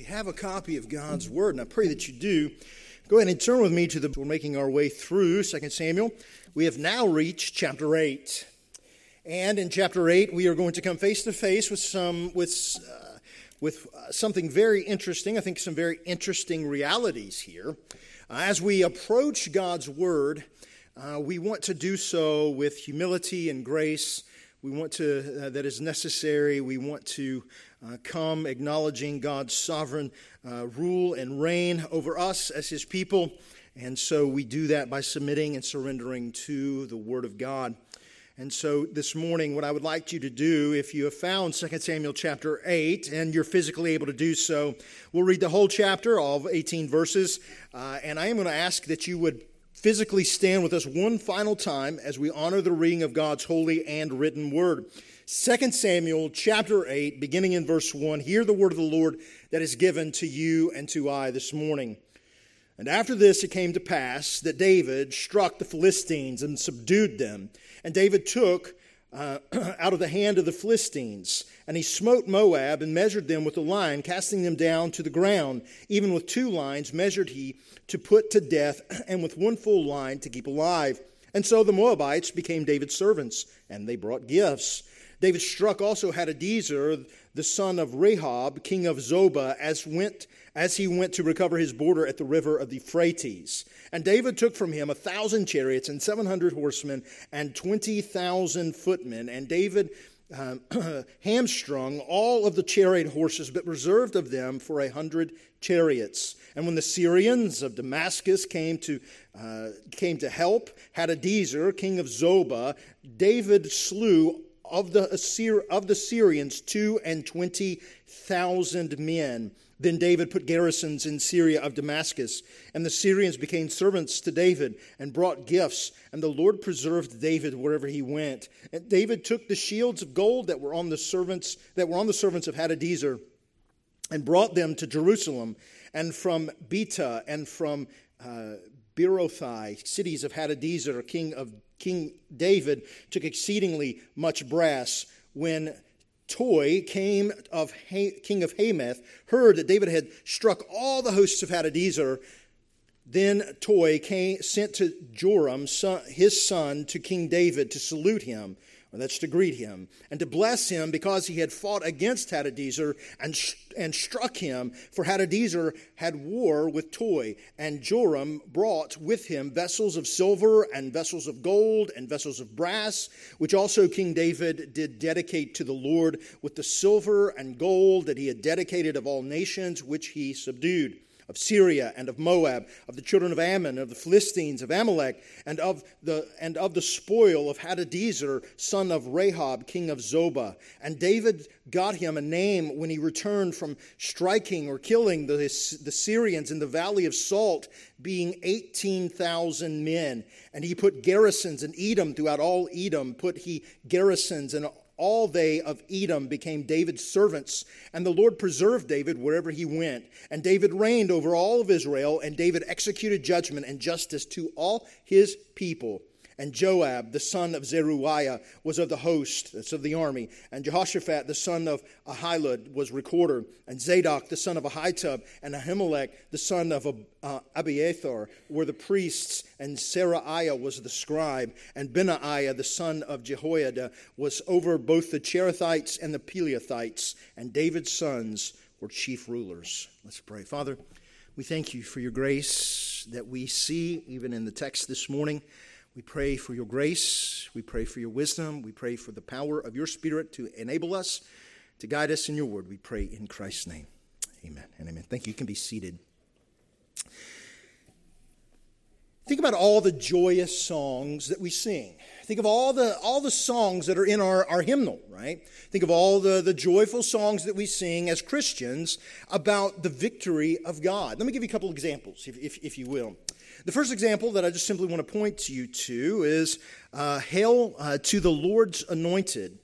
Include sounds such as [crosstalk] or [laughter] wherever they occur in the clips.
you have a copy of God's Word, and I pray that you do, go ahead and turn with me to the. We're making our way through 2 Samuel. We have now reached chapter 8. And in chapter 8, we are going to come face to face with some, with, uh, with uh, something very interesting. I think some very interesting realities here. Uh, as we approach God's Word, uh, we want to do so with humility and grace. We want to, uh, that is necessary. We want to uh, come acknowledging God's sovereign uh, rule and reign over us as His people. And so we do that by submitting and surrendering to the Word of God. And so this morning, what I would like you to do, if you have found 2 Samuel chapter 8 and you're physically able to do so, we'll read the whole chapter, all of 18 verses. Uh, and I am going to ask that you would physically stand with us one final time as we honor the reading of God's holy and written word. 2 Samuel chapter 8, beginning in verse 1, hear the word of the Lord that is given to you and to I this morning. And after this it came to pass that David struck the Philistines and subdued them. And David took uh, [clears throat] out of the hand of the Philistines, and he smote Moab and measured them with a line, casting them down to the ground. Even with two lines measured he to put to death, [clears throat] and with one full line to keep alive. And so the Moabites became David's servants, and they brought gifts. David struck also Hadadezer, the son of Rehob, king of Zobah, as, went, as he went to recover his border at the river of the Euphrates. And David took from him a thousand chariots and seven hundred horsemen and twenty thousand footmen. And David um, [clears throat] hamstrung all of the chariot horses, but reserved of them for a hundred chariots. And when the Syrians of Damascus came to, uh, came to help Hadadezer, king of Zobah, David slew of the, Assyr- of the Syrians two and twenty thousand men. Then David put garrisons in Syria of Damascus, and the Syrians became servants to David and brought gifts, and the Lord preserved David wherever he went. And David took the shields of gold that were on the servants that were on the servants of Hadadezer and brought them to Jerusalem, and from Betah and from uh, Berothai, cities of Hadadezer, king of King David took exceedingly much brass when Toi, came of, king of Hamath, heard that David had struck all the hosts of Hadadezer. Then Toi came, sent to Joram, son, his son, to King David to salute him. That's to greet him and to bless him because he had fought against Hadadezer and, and struck him. For Hadadezer had war with Toi, and Joram brought with him vessels of silver and vessels of gold and vessels of brass, which also King David did dedicate to the Lord with the silver and gold that he had dedicated of all nations which he subdued of Syria and of Moab, of the children of Ammon, of the Philistines, of Amalek, and of the, and of the spoil of Hadadezer, son of Rehob, king of Zobah. And David got him a name when he returned from striking or killing the, the Syrians in the valley of Salt, being 18,000 men. And he put garrisons in Edom throughout all Edom, put he garrisons in all they of Edom became David's servants, and the Lord preserved David wherever he went. And David reigned over all of Israel, and David executed judgment and justice to all his people. And Joab, the son of Zeruiah, was of the host, that's of the army. And Jehoshaphat, the son of Ahilud, was recorder. And Zadok, the son of Ahitub, and Ahimelech, the son of uh, Abiathar, were the priests. And Seraiah was the scribe. And Benaiah, the son of Jehoiada, was over both the Cherethites and the Pelethites. And David's sons were chief rulers. Let's pray. Father, we thank you for your grace that we see even in the text this morning. We pray for your grace. We pray for your wisdom. We pray for the power of your Spirit to enable us, to guide us in your word. We pray in Christ's name. Amen and amen. Thank you. You can be seated. Think about all the joyous songs that we sing. Think of all the, all the songs that are in our, our hymnal, right? Think of all the, the joyful songs that we sing as Christians about the victory of God. Let me give you a couple examples, if, if, if you will. The first example that I just simply want to point you to is uh, Hail uh, to the Lord's Anointed.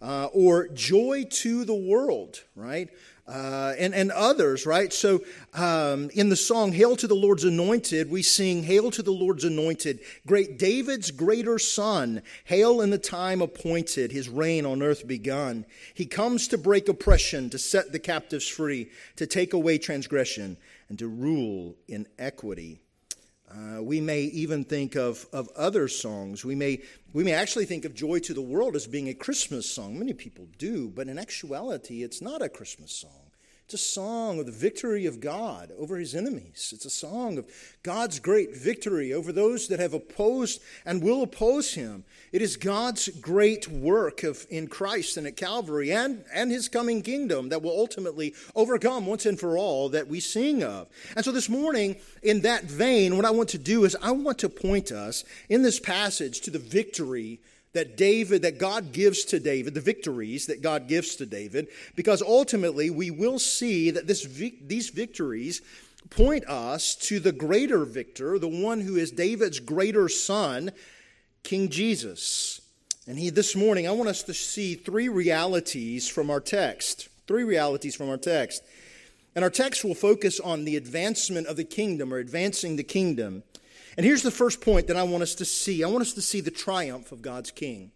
Uh, or joy to the world, right? uh, and, and others, right? So um, in the song, Hail to the Lord's Anointed, we sing, Hail to the Lord's Anointed, great David's greater son, hail in the time appointed, his reign on earth begun. He comes to break oppression, to set the captives free, to take away transgression, and to rule in equity. Uh, we may even think of, of other songs. We may, we may actually think of Joy to the World as being a Christmas song. Many people do, but in actuality, it's not a Christmas song. It's a song of the victory of God over his enemies. It's a song of God's great victory over those that have opposed and will oppose him. It is God's great work of, in Christ and at Calvary and, and his coming kingdom that will ultimately overcome once and for all that we sing of. And so this morning, in that vein, what I want to do is I want to point us in this passage to the victory that David, that God gives to David, the victories that God gives to David, because ultimately we will see that this, these victories point us to the greater victor, the one who is David's greater son, King Jesus. And he, this morning, I want us to see three realities from our text. Three realities from our text. And our text will focus on the advancement of the kingdom or advancing the kingdom. And here's the first point that I want us to see I want us to see the triumph of God's King.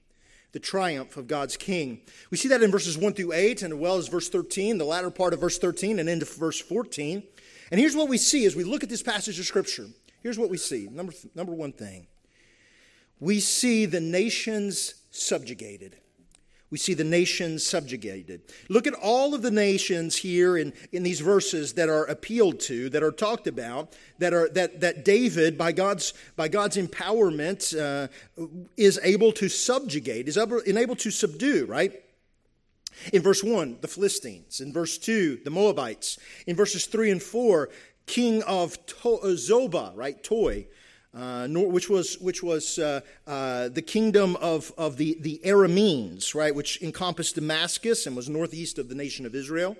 The triumph of God's King. We see that in verses 1 through 8, and as well as verse 13, the latter part of verse 13, and into verse 14. And here's what we see as we look at this passage of Scripture. Here's what we see. Number, number one thing we see the nations subjugated we see the nations subjugated. Look at all of the nations here in, in these verses that are appealed to, that are talked about, that, are, that, that David, by God's, by God's empowerment, uh, is able to subjugate, is able, to subdue, right? In verse 1, the Philistines. In verse 2, the Moabites. In verses 3 and 4, king of to- uh, Zobah, right? Toi uh, nor, which was, which was uh, uh, the kingdom of, of the, the Arameans, right, which encompassed Damascus and was northeast of the nation of Israel.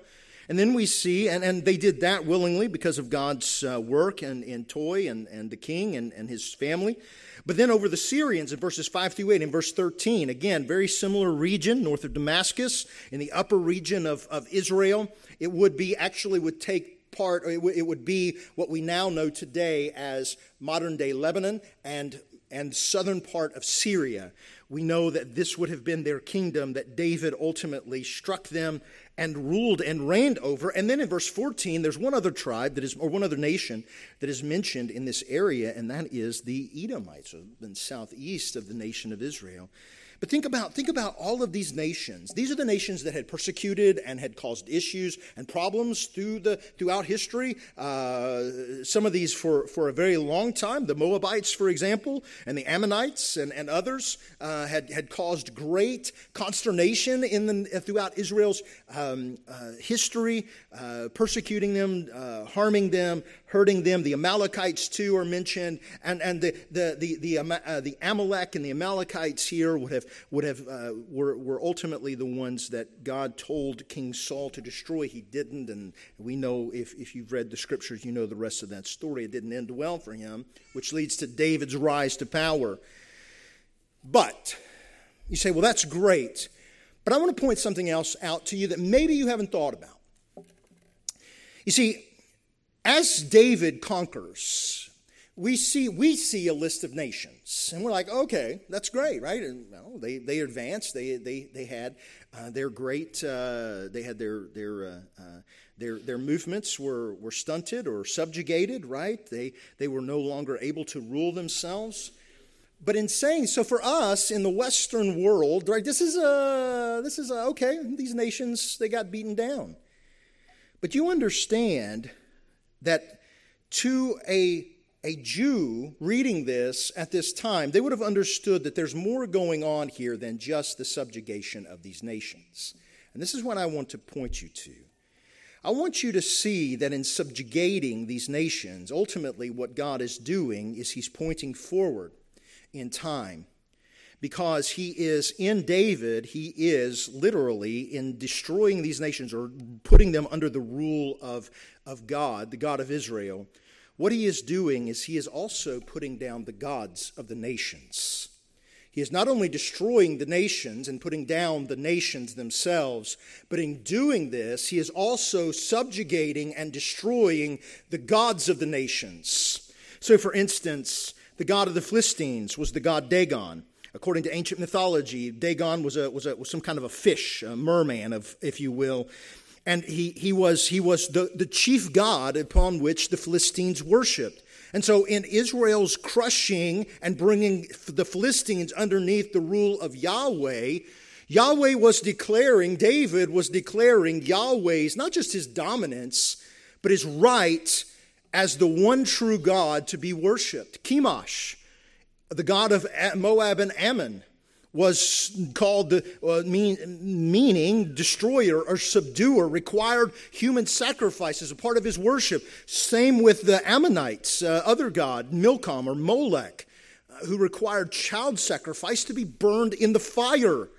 And then we see, and, and they did that willingly because of God's uh, work and, and Toi and, and the king and, and his family. But then over the Syrians in verses 5 through 8, in verse 13, again, very similar region north of Damascus, in the upper region of, of Israel. It would be, actually would take part, it, w- it would be what we now know today as modern day Lebanon and, and southern part of Syria. We know that this would have been their kingdom that David ultimately struck them and ruled and reigned over. And then in verse 14, there's one other tribe that is, or one other nation that is mentioned in this area, and that is the Edomites, or the southeast of the nation of Israel. But think about, think about all of these nations. These are the nations that had persecuted and had caused issues and problems through the, throughout history. Uh, some of these for, for a very long time. The Moabites, for example, and the Ammonites and, and others uh, had, had caused great consternation in the, throughout Israel's um, uh, history, uh, persecuting them, uh, harming them, hurting them. The Amalekites, too, are mentioned. And, and the, the, the, the, uh, the Amalek and the Amalekites here would have, would have, uh, were, were ultimately the ones that God told King Saul to destroy. He didn't. And we know, if, if you've read the scriptures, you know the rest of that story. It didn't end well for him, which leads to David's rise to power. But you say, well, that's great. But I want to point something else out to you that maybe you haven't thought about. You see, as David conquers, we see, we see a list of nations. And we're like, okay, that's great, right? And well, they, they advanced. They, they, they had uh, their great, uh, they had their, their, uh, uh, their, their movements were, were stunted or subjugated, right? They, they were no longer able to rule themselves. But in saying so, for us in the Western world, right, this is a, this is a, okay, these nations, they got beaten down. But you understand that to a, a Jew reading this at this time, they would have understood that there's more going on here than just the subjugation of these nations. And this is what I want to point you to. I want you to see that in subjugating these nations, ultimately what God is doing is He's pointing forward in time because he is in David, he is literally in destroying these nations or putting them under the rule of, of God, the God of Israel. What he is doing is he is also putting down the gods of the nations. He is not only destroying the nations and putting down the nations themselves, but in doing this, he is also subjugating and destroying the gods of the nations. So, for instance, the god of the Philistines was the god Dagon. According to ancient mythology, Dagon was, a, was, a, was some kind of a fish, a merman, of, if you will. And he, he was, he was the, the chief god upon which the Philistines worshiped. And so, in Israel's crushing and bringing the Philistines underneath the rule of Yahweh, Yahweh was declaring, David was declaring Yahweh's, not just his dominance, but his right as the one true God to be worshiped. Chemosh, the god of Moab and Ammon, was called the uh, mean, meaning destroyer or subduer required human sacrifice as a part of his worship. Same with the ammonites uh, other god milcom or molech uh, who required child sacrifice to be burned in the fire.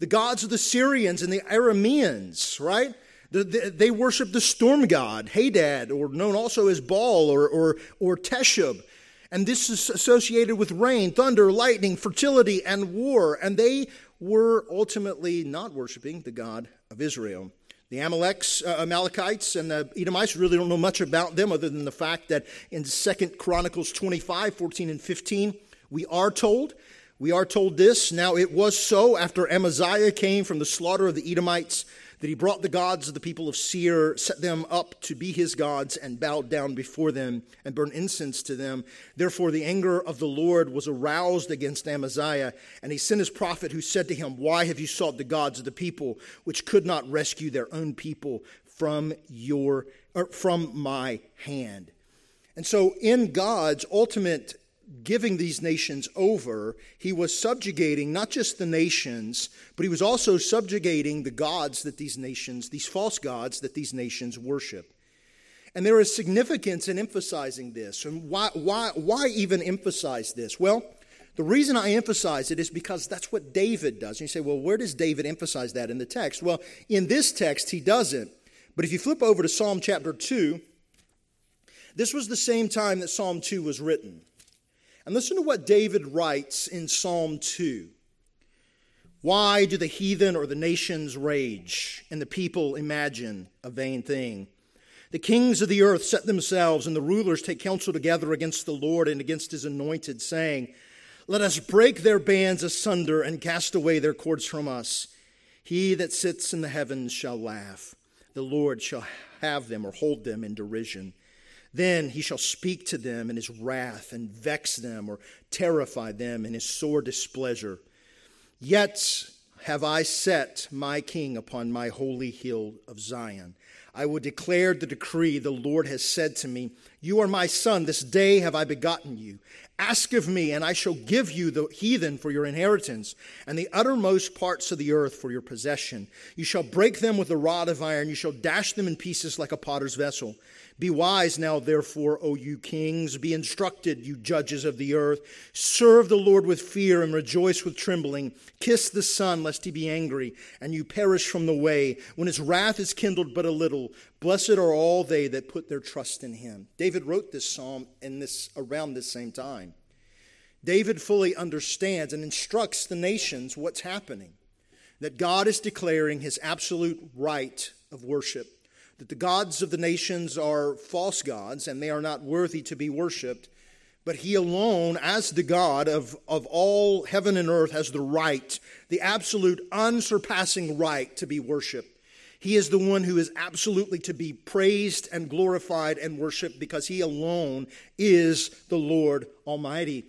The gods of the syrians and the arameans right? The, the, they worshiped the storm god hadad or known also as baal or, or, or teshub and this is associated with rain, thunder, lightning, fertility, and war. And they were ultimately not worshiping the God of Israel. The Amaleks, uh, Amalekites and the Edomites really don't know much about them other than the fact that in 2 Chronicles 25, 14, and 15, we are told, we are told this. Now it was so after Amaziah came from the slaughter of the Edomites that he brought the gods of the people of Seir, set them up to be his gods, and bowed down before them and burned incense to them. Therefore, the anger of the Lord was aroused against Amaziah, and he sent his prophet who said to him, Why have you sought the gods of the people, which could not rescue their own people from your or from my hand? And so, in God's ultimate giving these nations over, he was subjugating not just the nations, but he was also subjugating the gods that these nations, these false gods that these nations worship. And there is significance in emphasizing this. And why, why, why even emphasize this? Well, the reason I emphasize it is because that's what David does. And you say, well, where does David emphasize that in the text? Well, in this text, he doesn't. But if you flip over to Psalm chapter 2, this was the same time that Psalm 2 was written. And listen to what David writes in Psalm 2. Why do the heathen or the nations rage and the people imagine a vain thing? The kings of the earth set themselves, and the rulers take counsel together against the Lord and against his anointed, saying, Let us break their bands asunder and cast away their cords from us. He that sits in the heavens shall laugh. The Lord shall have them or hold them in derision. Then he shall speak to them in his wrath and vex them or terrify them in his sore displeasure. Yet have I set my king upon my holy hill of Zion. I will declare the decree the Lord has said to me You are my son, this day have I begotten you. Ask of me, and I shall give you the heathen for your inheritance, and the uttermost parts of the earth for your possession. You shall break them with a rod of iron, you shall dash them in pieces like a potter's vessel. Be wise now, therefore, O you kings. Be instructed, you judges of the earth. Serve the Lord with fear and rejoice with trembling. Kiss the Son, lest he be angry, and you perish from the way, when his wrath is kindled but a little. Blessed are all they that put their trust in him. David wrote this psalm in this, around this same time. David fully understands and instructs the nations what's happening. That God is declaring his absolute right of worship that the gods of the nations are false gods and they are not worthy to be worshiped, but he alone, as the God of, of all heaven and earth, has the right, the absolute unsurpassing right to be worshiped. He is the one who is absolutely to be praised and glorified and worshiped because he alone is the Lord Almighty.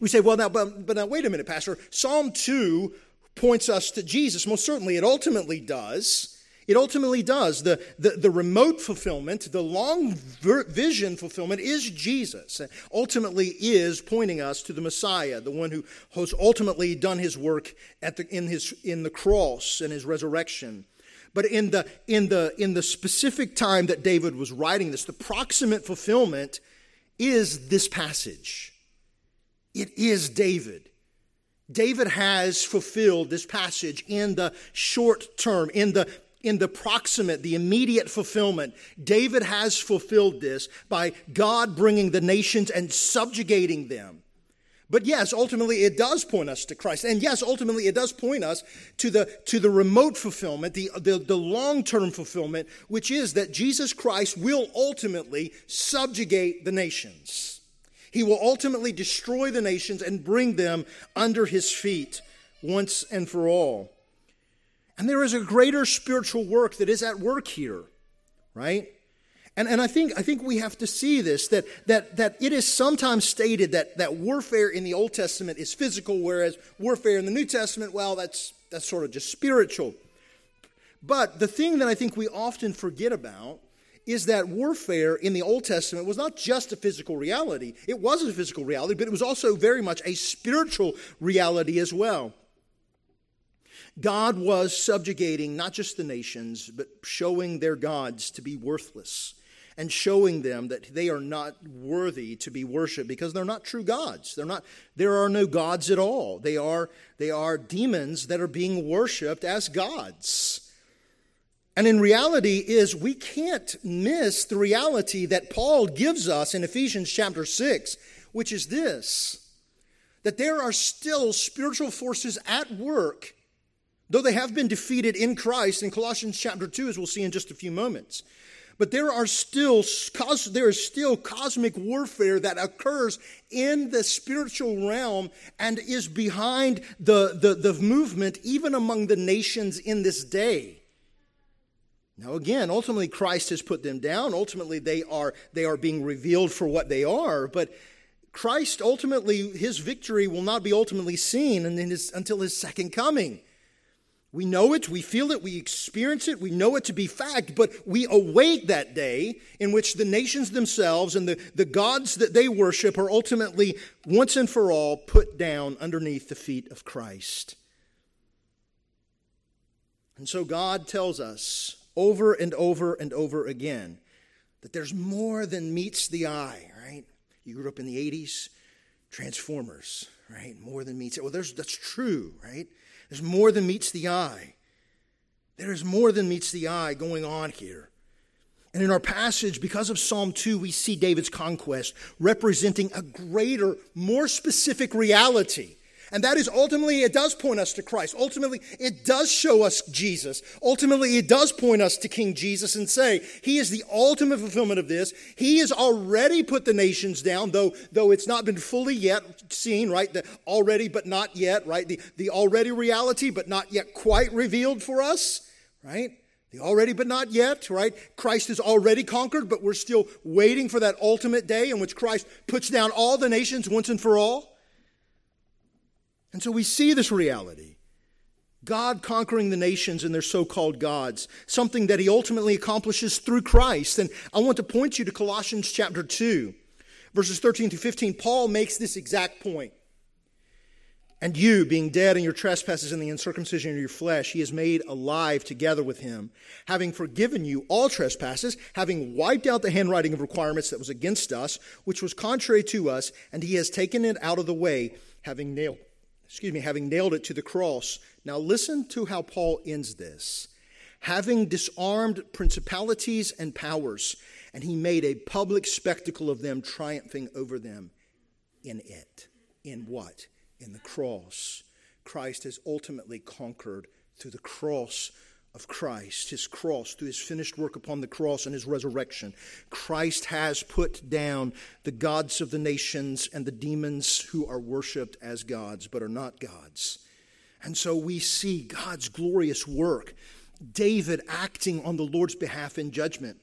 We say, well, now, but, but now, wait a minute, Pastor. Psalm 2 points us to Jesus. Most certainly, it ultimately does. It ultimately does. The, the, the, remote fulfillment, the long vision fulfillment is Jesus. Ultimately is pointing us to the Messiah, the one who has ultimately done his work at the, in, his, in the cross and his resurrection. But in the, in, the, in the specific time that David was writing this, the proximate fulfillment is this passage. It is David. David has fulfilled this passage in the short term, in the in the proximate, the immediate fulfillment. David has fulfilled this by God bringing the nations and subjugating them, But yes, ultimately it does point us to Christ. And yes, ultimately it does point us to the, to the remote fulfillment, the, the, the long term fulfillment, which is that Jesus Christ will ultimately subjugate the nations. He will ultimately destroy the nations and bring them under his feet once and for all. And there is a greater spiritual work that is at work here, right? And, and I, think, I think we have to see this that, that, that it is sometimes stated that, that warfare in the Old Testament is physical, whereas warfare in the New Testament, well, that's, that's sort of just spiritual. But the thing that I think we often forget about is that warfare in the Old Testament was not just a physical reality. It was a physical reality, but it was also very much a spiritual reality as well. God was subjugating not just the nations, but showing their gods to be worthless and showing them that they are not worthy to be worshiped because they're not true gods. They're not, there are no gods at all. They are, they are demons that are being worshiped as gods. And in reality is we can't miss the reality that Paul gives us in Ephesians chapter 6, which is this that there are still spiritual forces at work, though they have been defeated in Christ in Colossians chapter 2, as we'll see in just a few moments. But there are still there is still cosmic warfare that occurs in the spiritual realm and is behind the, the, the movement even among the nations in this day. Now again, ultimately Christ has put them down. Ultimately they are they are being revealed for what they are, but Christ ultimately his victory will not be ultimately seen until his second coming. We know it, we feel it, we experience it, we know it to be fact, but we await that day in which the nations themselves and the, the gods that they worship are ultimately, once and for all, put down underneath the feet of Christ. And so God tells us over and over and over again that there's more than meets the eye, right? You grew up in the 80s, Transformers, right? More than meets. Well, there's, that's true, right? There's more than meets the eye. There is more than meets the eye going on here. And in our passage, because of Psalm 2, we see David's conquest representing a greater, more specific reality and that is ultimately, it does point us to Christ. Ultimately, it does show us Jesus. Ultimately, it does point us to King Jesus and say, He is the ultimate fulfillment of this. He has already put the nations down, though, though it's not been fully yet seen, right? The already but not yet, right? The, the already reality but not yet quite revealed for us, right? The already but not yet, right? Christ is already conquered, but we're still waiting for that ultimate day in which Christ puts down all the nations once and for all. And so we see this reality God conquering the nations and their so called gods, something that he ultimately accomplishes through Christ. And I want to point you to Colossians chapter 2, verses 13 to 15. Paul makes this exact point. And you, being dead in your trespasses and the uncircumcision of your flesh, he has made alive together with him, having forgiven you all trespasses, having wiped out the handwriting of requirements that was against us, which was contrary to us, and he has taken it out of the way, having nailed excuse me, having nailed it to the cross. Now listen to how Paul ends this. Having disarmed principalities and powers, and he made a public spectacle of them, triumphing over them in it. In what? In the cross. Christ has ultimately conquered through the cross of Christ, his cross, through his finished work upon the cross and his resurrection, Christ has put down the gods of the nations and the demons who are worshiped as gods but are not gods. And so we see God's glorious work, David acting on the Lord's behalf in judgment,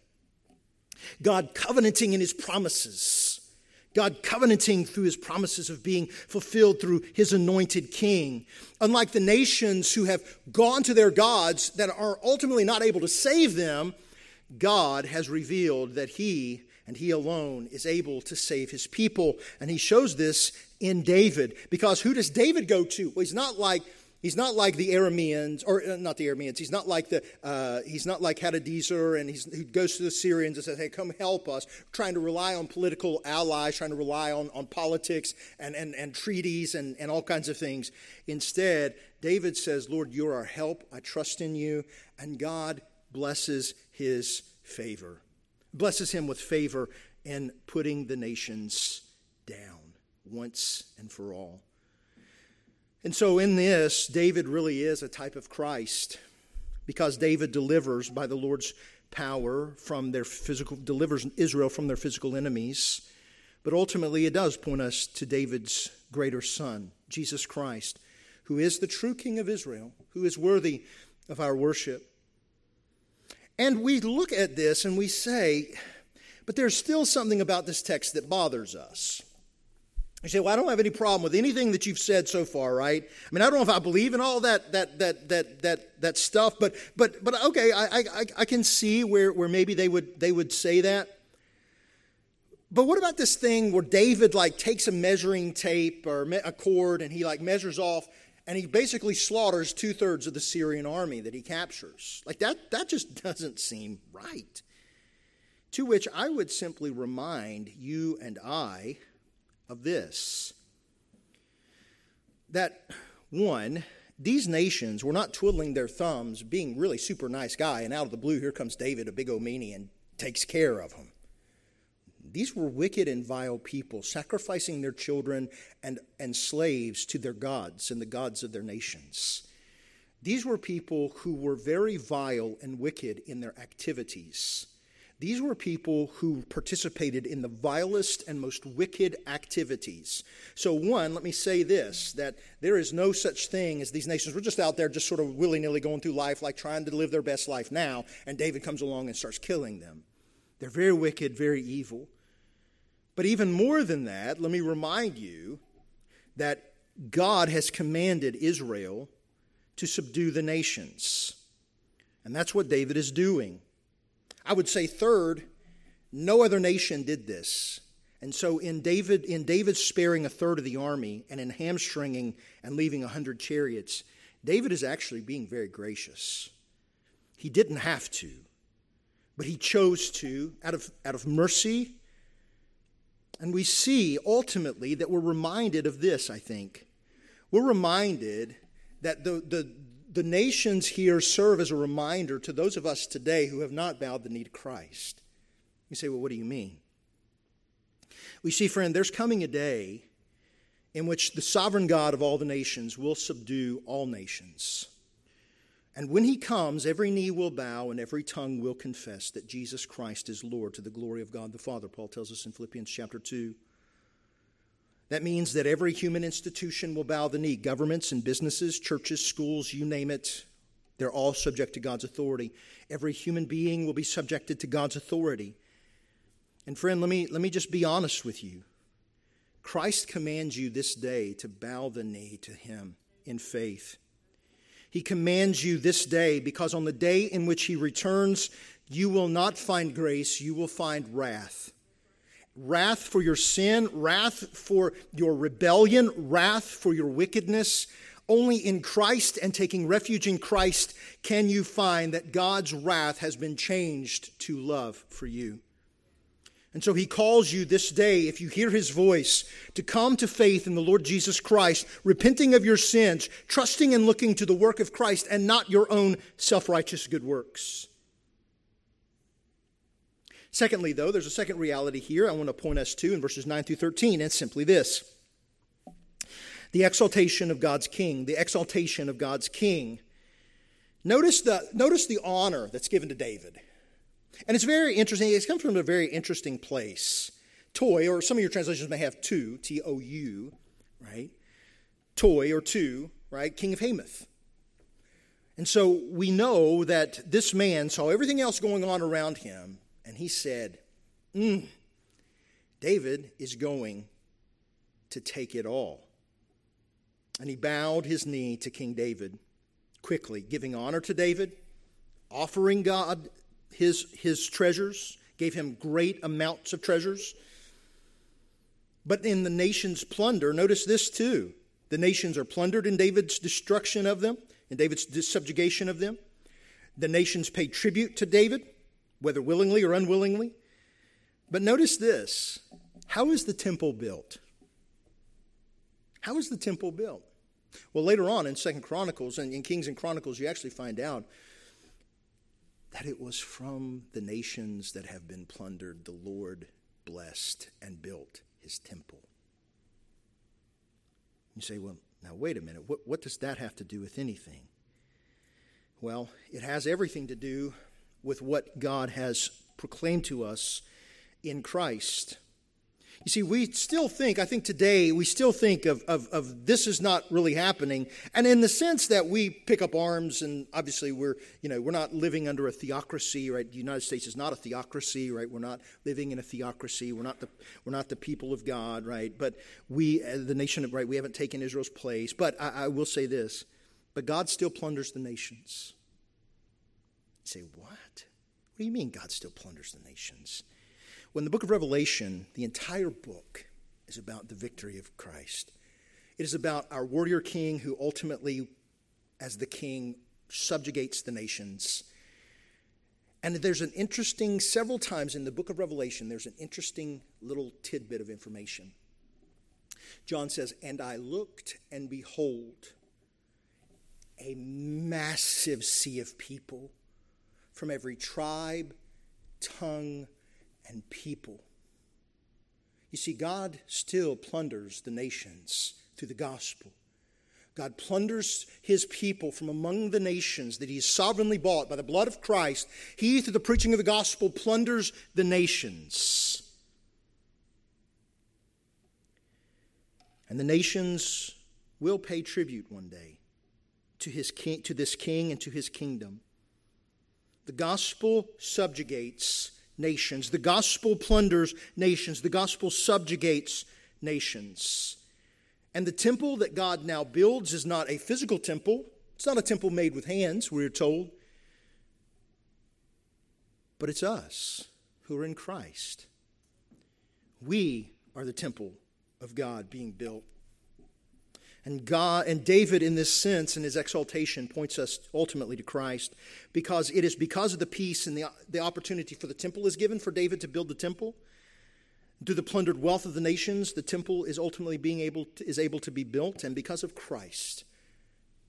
God covenanting in his promises God covenanting through his promises of being fulfilled through his anointed king. Unlike the nations who have gone to their gods that are ultimately not able to save them, God has revealed that he and he alone is able to save his people. And he shows this in David. Because who does David go to? Well, he's not like He's not like the Arameans, or uh, not the Arameans. He's not like the. Uh, he's not like Hadadezer, and he's, he goes to the Syrians and says, "Hey, come help us." Trying to rely on political allies, trying to rely on, on politics and, and, and treaties and, and all kinds of things. Instead, David says, "Lord, you're our help. I trust in you," and God blesses his favor, blesses him with favor in putting the nations down. once and for all. And so, in this, David really is a type of Christ because David delivers by the Lord's power from their physical, delivers Israel from their physical enemies. But ultimately, it does point us to David's greater son, Jesus Christ, who is the true King of Israel, who is worthy of our worship. And we look at this and we say, but there's still something about this text that bothers us. You say, well, I don't have any problem with anything that you've said so far, right? I mean, I don't know if I believe in all that that that that that that stuff, but but but okay, I I, I can see where where maybe they would they would say that. But what about this thing where David like takes a measuring tape or a cord and he like measures off and he basically slaughters two thirds of the Syrian army that he captures? Like that that just [laughs] doesn't seem right. To which I would simply remind you and I of this that one, these nations were not twiddling their thumbs, being really super nice guy, and out of the blue, here comes David, a big old meanie, and takes care of them. These were wicked and vile people, sacrificing their children and, and slaves to their gods and the gods of their nations. These were people who were very vile and wicked in their activities. These were people who participated in the vilest and most wicked activities. So, one, let me say this that there is no such thing as these nations. We're just out there, just sort of willy nilly going through life, like trying to live their best life now, and David comes along and starts killing them. They're very wicked, very evil. But even more than that, let me remind you that God has commanded Israel to subdue the nations. And that's what David is doing. I would say third, no other nation did this. And so in David in David sparing a third of the army and in hamstringing and leaving a hundred chariots, David is actually being very gracious. He didn't have to, but he chose to out of, out of mercy. And we see ultimately that we're reminded of this, I think. We're reminded that the, the, the nations here serve as a reminder to those of us today who have not bowed the knee to Christ. You say, well, what do you mean? We see, friend, there's coming a day in which the sovereign God of all the nations will subdue all nations. And when he comes, every knee will bow and every tongue will confess that Jesus Christ is Lord to the glory of God the Father. Paul tells us in Philippians chapter 2. That means that every human institution will bow the knee governments and businesses, churches, schools, you name it. They're all subject to God's authority. Every human being will be subjected to God's authority. And friend, let me, let me just be honest with you. Christ commands you this day to bow the knee to him in faith. He commands you this day because on the day in which he returns, you will not find grace, you will find wrath wrath for your sin, wrath for your rebellion, wrath for your wickedness. Only in Christ and taking refuge in Christ can you find that God's wrath has been changed to love for you. And so he calls you this day, if you hear his voice, to come to faith in the Lord Jesus Christ, repenting of your sins, trusting and looking to the work of Christ and not your own self righteous good works. Secondly, though, there's a second reality here I want to point us to in verses 9 through 13, and it's simply this the exaltation of God's king, the exaltation of God's king. Notice the, notice the honor that's given to David. And it's very interesting. It's come from a very interesting place. Toi, or some of your translations may have two, T O U, right? Toi or two, right? King of Hamath. And so we know that this man saw everything else going on around him, and he said, mm, David is going to take it all. And he bowed his knee to King David quickly, giving honor to David, offering God his, his treasures, gave him great amounts of treasures. But in the nation's plunder, notice this too. The nations are plundered in David's destruction of them, in David's subjugation of them. The nations pay tribute to David whether willingly or unwillingly. But notice this how is the temple built? How is the temple built? Well, later on in Second Chronicles and in Kings and Chronicles, you actually find out that it was from the nations that have been plundered the Lord blessed and built his temple. You say, well, now wait a minute. What, what does that have to do with anything? Well, it has everything to do with what God has proclaimed to us in Christ. You see, we still think, I think today, we still think of, of, of, this is not really happening. And in the sense that we pick up arms, and obviously we're, you know, we're not living under a theocracy, right? The United States is not a theocracy, right? We're not living in a theocracy. We're not the, we're not the people of God, right? But we, uh, the nation, right, we haven't taken Israel's place. But I, I will say this, but God still plunders the nations. You say, what? What do you mean God still plunders the nations? When the book of Revelation, the entire book is about the victory of Christ. It is about our warrior king who ultimately, as the king, subjugates the nations. And there's an interesting, several times in the book of Revelation, there's an interesting little tidbit of information. John says, And I looked, and behold, a massive sea of people from every tribe, tongue, and people. You see, God still plunders the nations through the gospel. God plunders his people from among the nations that he has sovereignly bought by the blood of Christ. He, through the preaching of the gospel, plunders the nations. And the nations will pay tribute one day to, his king, to this king and to his kingdom. The gospel subjugates nations. The gospel plunders nations. The gospel subjugates nations. And the temple that God now builds is not a physical temple. It's not a temple made with hands, we're told. But it's us who are in Christ. We are the temple of God being built and God and David in this sense in his exaltation points us ultimately to Christ because it is because of the peace and the, the opportunity for the temple is given for David to build the temple. Through the plundered wealth of the nations, the temple is ultimately being able to, is able to be built, and because of Christ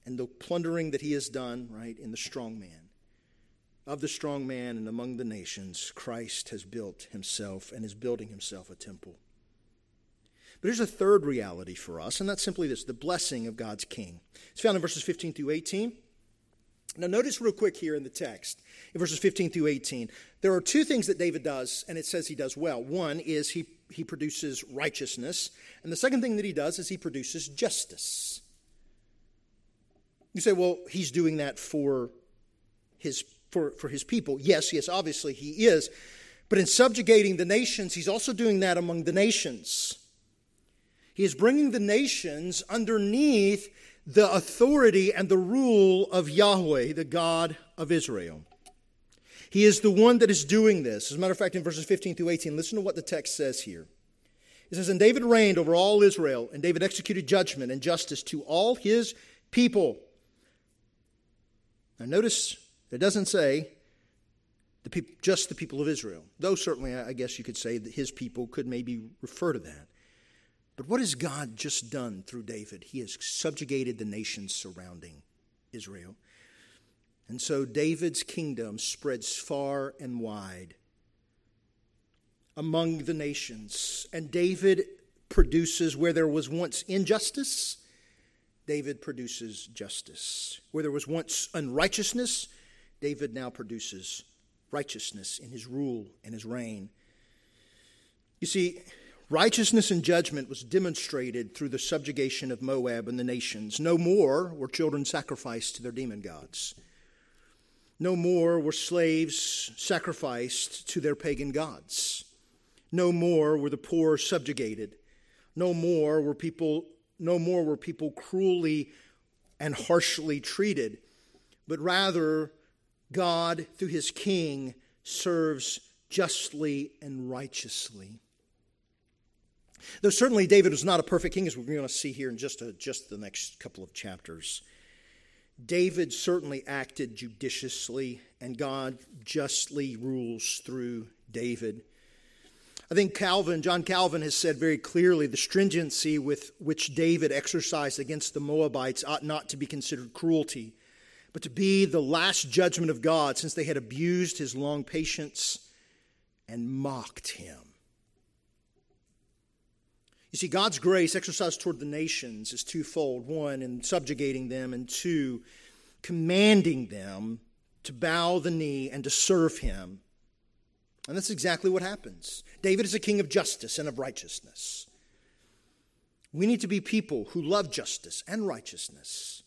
and the plundering that he has done, right, in the strong man, of the strong man and among the nations, Christ has built himself and is building himself a temple. But here's a third reality for us, and that's simply this the blessing of God's king. It's found in verses 15 through 18. Now, notice real quick here in the text, in verses 15 through 18, there are two things that David does, and it says he does well. One is he, he produces righteousness, and the second thing that he does is he produces justice. You say, well, he's doing that for his, for, for his people. Yes, yes, obviously he is. But in subjugating the nations, he's also doing that among the nations. He is bringing the nations underneath the authority and the rule of Yahweh, the God of Israel. He is the one that is doing this. As a matter of fact, in verses 15 through 18, listen to what the text says here. It says, And David reigned over all Israel, and David executed judgment and justice to all his people. Now, notice it doesn't say the peop- just the people of Israel, though certainly I guess you could say that his people could maybe refer to that. But what has God just done through David? He has subjugated the nations surrounding Israel. And so David's kingdom spreads far and wide among the nations. And David produces where there was once injustice, David produces justice. Where there was once unrighteousness, David now produces righteousness in his rule and his reign. You see, Righteousness and judgment was demonstrated through the subjugation of Moab and the nations. No more were children sacrificed to their demon gods. No more were slaves sacrificed to their pagan gods. No more were the poor subjugated. No more were people no more were people cruelly and harshly treated, but rather God through his king serves justly and righteously. Though certainly David was not a perfect king, as we're going to see here in just, a, just the next couple of chapters. David certainly acted judiciously, and God justly rules through David. I think Calvin, John Calvin, has said very clearly the stringency with which David exercised against the Moabites ought not to be considered cruelty, but to be the last judgment of God, since they had abused his long patience and mocked him. You see, God's grace exercised toward the nations is twofold one, in subjugating them, and two, commanding them to bow the knee and to serve Him. And that's exactly what happens. David is a king of justice and of righteousness. We need to be people who love justice and righteousness.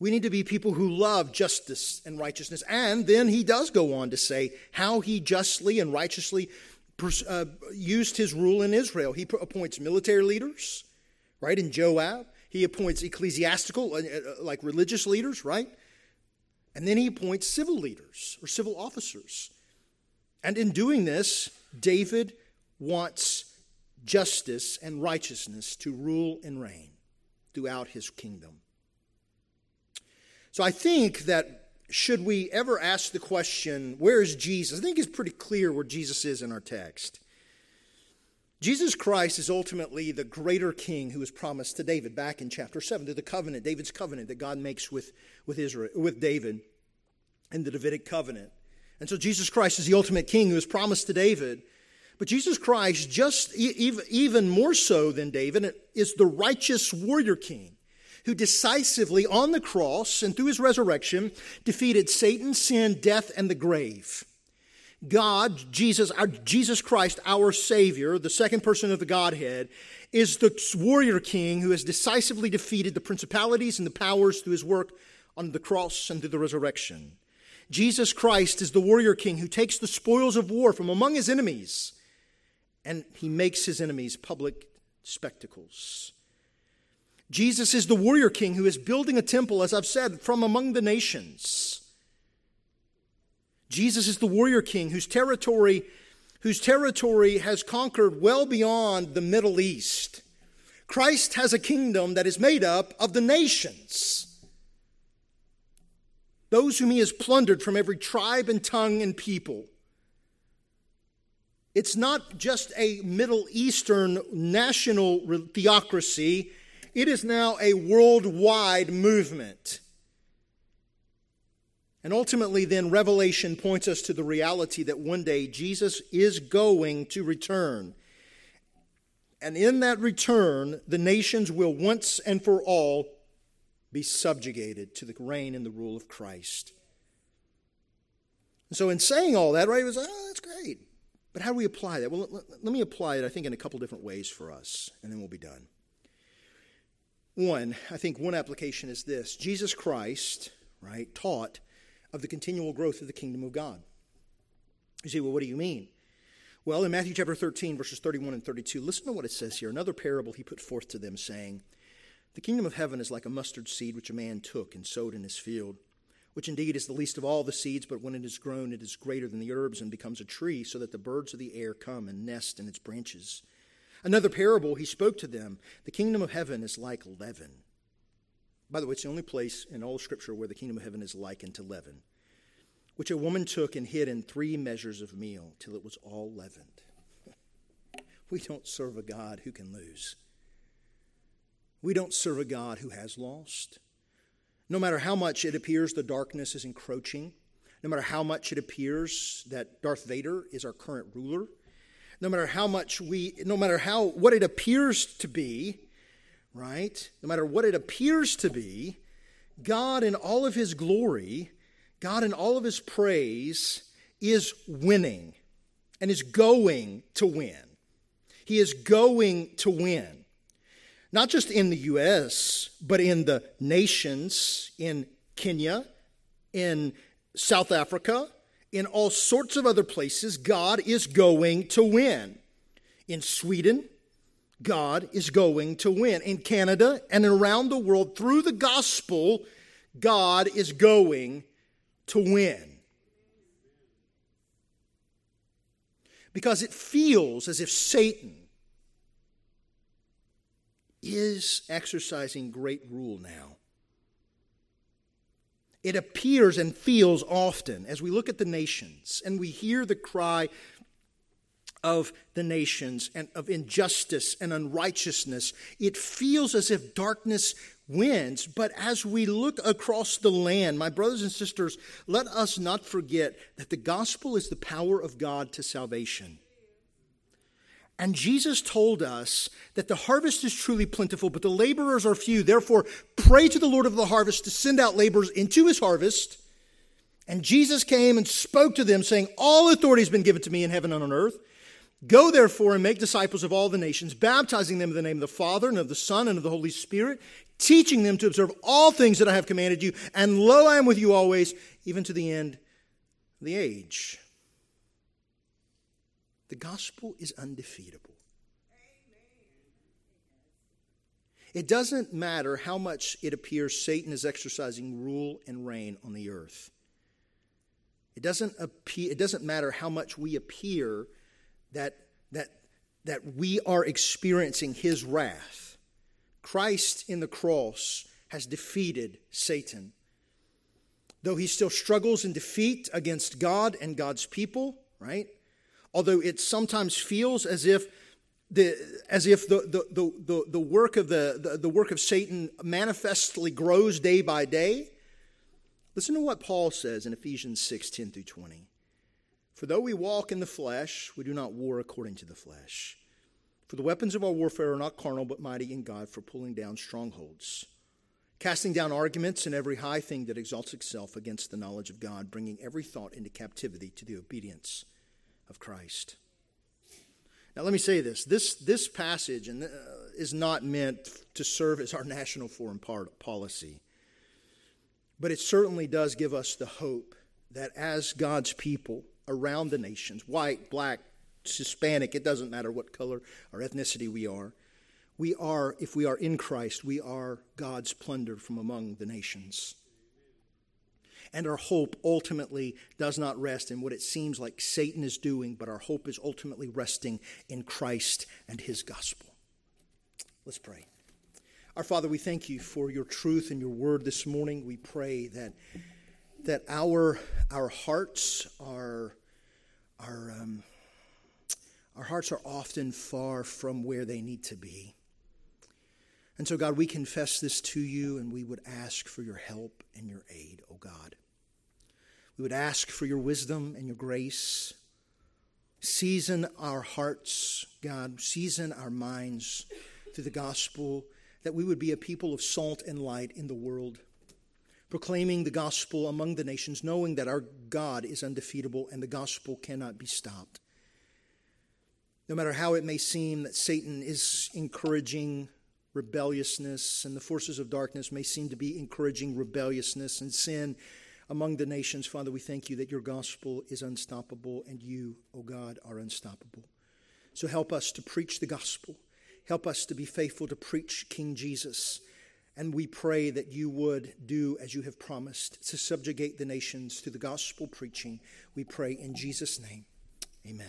We need to be people who love justice and righteousness. And then he does go on to say how he justly and righteously uh, used his rule in Israel. He appoints military leaders, right, in Joab. He appoints ecclesiastical, uh, uh, like religious leaders, right? And then he appoints civil leaders or civil officers. And in doing this, David wants justice and righteousness to rule and reign throughout his kingdom. So I think that should we ever ask the question, where is Jesus? I think it's pretty clear where Jesus is in our text. Jesus Christ is ultimately the greater king who was promised to David back in chapter 7 to the covenant, David's covenant that God makes with, with Israel, with David in the Davidic covenant. And so Jesus Christ is the ultimate king who was promised to David. But Jesus Christ, just even more so than David, is the righteous warrior king who decisively on the cross and through his resurrection defeated Satan, sin, death, and the grave. God, Jesus, our, Jesus Christ, our Savior, the second person of the Godhead, is the warrior king who has decisively defeated the principalities and the powers through his work on the cross and through the resurrection. Jesus Christ is the warrior king who takes the spoils of war from among his enemies and he makes his enemies public spectacles. Jesus is the warrior king who is building a temple, as I've said, from among the nations. Jesus is the warrior king whose territory, whose territory has conquered well beyond the Middle East. Christ has a kingdom that is made up of the nations. Those whom he has plundered from every tribe and tongue and people. It's not just a Middle Eastern national theocracy, it is now a worldwide movement. And ultimately, then, Revelation points us to the reality that one day Jesus is going to return. And in that return, the nations will once and for all be subjugated to the reign and the rule of Christ. And so, in saying all that, right, it was, oh, that's great. But how do we apply that? Well, let, let me apply it, I think, in a couple different ways for us, and then we'll be done. One, I think one application is this Jesus Christ, right, taught of the continual growth of the kingdom of God. You say, well, what do you mean? Well, in Matthew chapter 13, verses 31 and 32, listen to what it says here. Another parable he put forth to them, saying, The kingdom of heaven is like a mustard seed which a man took and sowed in his field which indeed is the least of all the seeds, but when it is grown, it is greater than the herbs and becomes a tree, so that the birds of the air come and nest in its branches. Another parable he spoke to them the kingdom of heaven is like leaven. By the way, it's the only place in all Scripture where the kingdom of heaven is likened to leaven, which a woman took and hid in three measures of meal till it was all leavened. [laughs] we don't serve a God who can lose. We don't serve a God who has lost. No matter how much it appears the darkness is encroaching, no matter how much it appears that Darth Vader is our current ruler, no matter how much we, no matter how, what it appears to be, right? No matter what it appears to be, God in all of his glory, God in all of his praise is winning and is going to win. He is going to win not just in the U.S., but in the nations, in Kenya, in South Africa, in all sorts of other places, God is going to win. In Sweden, God is going to win. In Canada and around the world, through the gospel, God is going to win. Because it feels as if Satan is exercising great rule now. It appears and feels often as we look at the nations and we hear the cry of the nations and of injustice and unrighteousness. It feels as if darkness wins. But as we look across the land, my brothers and sisters, let us not forget that the gospel is the power of God to salvation. And Jesus told us that the harvest is truly plentiful, but the laborers are few. Therefore, pray to the Lord of the harvest to send out laborers into his harvest. And Jesus came and spoke to them, saying, All authority has been given to me in heaven and on earth. Go therefore and make disciples of all the nations, baptizing them in the name of the Father and of the Son and of the Holy Spirit, teaching them to observe all things that I have commanded you. And lo, I am with you always, even to the end of the age. The gospel is undefeatable. It doesn't matter how much it appears Satan is exercising rule and reign on the earth. It doesn't, appear, it doesn't matter how much we appear that, that, that we are experiencing his wrath. Christ in the cross has defeated Satan. Though he still struggles in defeat against God and God's people, right? Although it sometimes feels as if the, as if the, the, the, the, work of the, the, the work of Satan manifestly grows day by day. Listen to what Paul says in Ephesians 6 10 through 20. For though we walk in the flesh, we do not war according to the flesh. For the weapons of our warfare are not carnal, but mighty in God for pulling down strongholds, casting down arguments and every high thing that exalts itself against the knowledge of God, bringing every thought into captivity to the obedience of Christ. Now, let me say this this, this passage uh, is not meant to serve as our national foreign policy, but it certainly does give us the hope that as God's people, around the nations white, black, Hispanic, it doesn't matter what color or ethnicity we are. We are, if we are in Christ, we are God's plunder from among the nations. And our hope ultimately does not rest in what it seems like Satan is doing, but our hope is ultimately resting in Christ and his gospel. Let's pray. Our Father, we thank you for your truth and your word this morning. We pray that, that our, our hearts are our, um, our hearts are often far from where they need to be. And so, God, we confess this to you and we would ask for your help and your aid, O oh God. We would ask for your wisdom and your grace. Season our hearts, God, season our minds through the gospel, that we would be a people of salt and light in the world proclaiming the gospel among the nations, knowing that our God is undefeatable and the gospel cannot be stopped. No matter how it may seem that Satan is encouraging rebelliousness and the forces of darkness may seem to be encouraging rebelliousness and sin among the nations, Father, we thank you that your gospel is unstoppable and you, O oh God, are unstoppable. So help us to preach the gospel. Help us to be faithful to preach King Jesus and we pray that you would do as you have promised to subjugate the nations through the gospel preaching. We pray in Jesus' name.